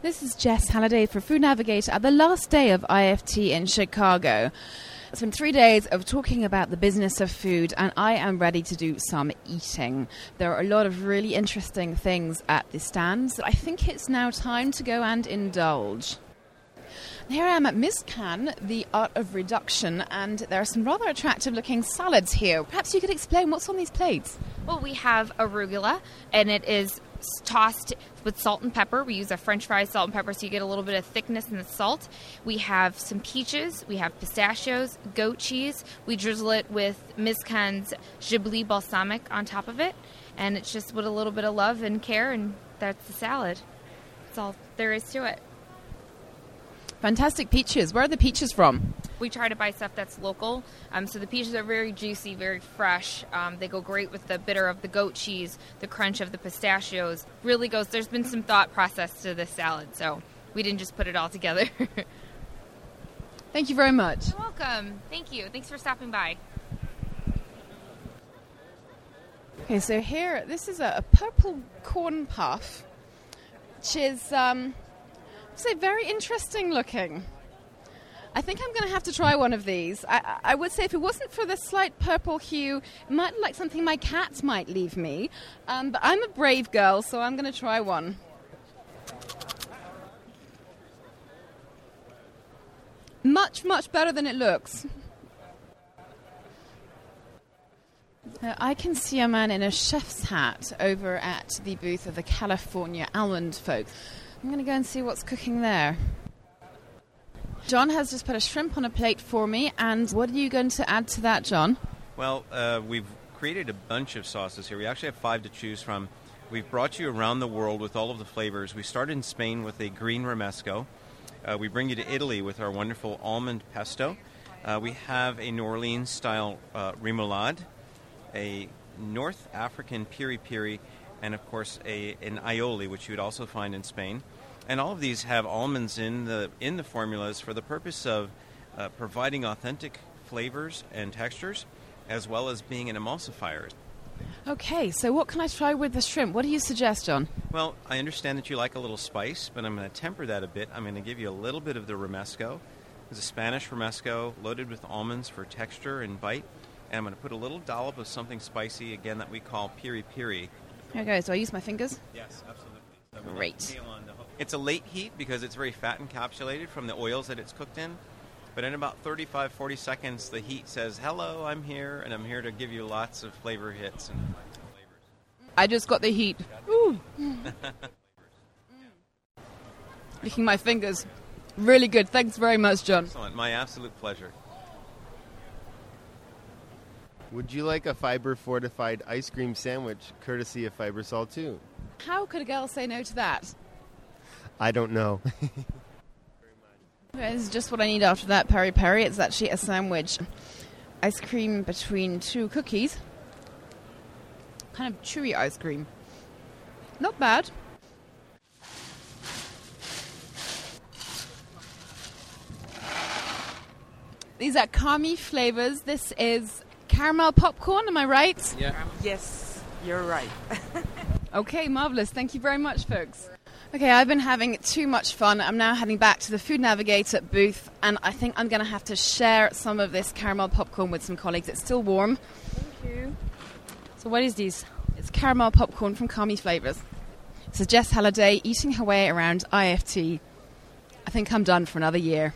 This is Jess Halliday for Food Navigator at the last day of IFT in Chicago. It's been three days of talking about the business of food, and I am ready to do some eating. There are a lot of really interesting things at the stands. I think it's now time to go and indulge. Here I am at Mizkan, the art of reduction, and there are some rather attractive looking salads here. Perhaps you could explain what's on these plates. Well, we have arugula, and it is tossed with salt and pepper. We use a French fry salt and pepper so you get a little bit of thickness in the salt. We have some peaches, we have pistachios, goat cheese. We drizzle it with Mizkan's Chablis balsamic on top of it, and it's just with a little bit of love and care, and that's the salad. That's all there is to it. Fantastic peaches. Where are the peaches from? We try to buy stuff that's local. Um, so the peaches are very juicy, very fresh. Um, they go great with the bitter of the goat cheese, the crunch of the pistachios. Really goes. There's been some thought process to this salad, so we didn't just put it all together. Thank you very much. You're welcome. Thank you. Thanks for stopping by. Okay, so here, this is a, a purple corn puff, which is um, so very interesting looking. I think I'm going to have to try one of these. I, I, would say if it wasn't for the slight purple hue, it might look like something my cats might leave me. Um, but I'm a brave girl, so I'm going to try one. Much, much better than it looks. Uh, I can see a man in a chef's hat over at the booth of the California Almond folks. I'm going to go and see what's cooking there. John has just put a shrimp on a plate for me, and what are you going to add to that, John? Well, uh, we've created a bunch of sauces here. We actually have five to choose from. We've brought you around the world with all of the flavors. We started in Spain with a green romesco. Uh, we bring you to Italy with our wonderful almond pesto. Uh, we have a New Orleans style uh, remoulade, a North African piri piri, and of course a, an aioli, which you would also find in Spain. And all of these have almonds in the in the formulas for the purpose of uh, providing authentic flavors and textures, as well as being an emulsifier. Okay, so what can I try with the shrimp? What do you suggest, John? Well, I understand that you like a little spice, but I'm going to temper that a bit. I'm going to give you a little bit of the romesco. It's a Spanish romesco loaded with almonds for texture and bite. And I'm going to put a little dollop of something spicy, again, that we call piri piri. Okay, so I use my fingers? Yes, absolutely. So Great. It's a late heat because it's very fat encapsulated from the oils that it's cooked in. But in about 35, 40 seconds, the heat says, Hello, I'm here, and I'm here to give you lots of flavor hits and. I just got the heat. Ooh. Licking my fingers. Really good. Thanks very much, John. Excellent. My absolute pleasure. Would you like a fiber fortified ice cream sandwich courtesy of Fibersol 2? How could a girl say no to that? I don't know. this is just what I need after that peri peri. It's actually a sandwich. Ice cream between two cookies. Kind of chewy ice cream. Not bad. These are kami flavors. This is caramel popcorn, am I right? Yeah. Yes, you're right. okay, marvelous. Thank you very much, folks. Okay, I've been having too much fun. I'm now heading back to the Food Navigator booth, and I think I'm going to have to share some of this caramel popcorn with some colleagues. It's still warm. Thank you. So, what is this? It's caramel popcorn from Kami Flavors. This is Jess Halliday eating her way around IFT. I think I'm done for another year.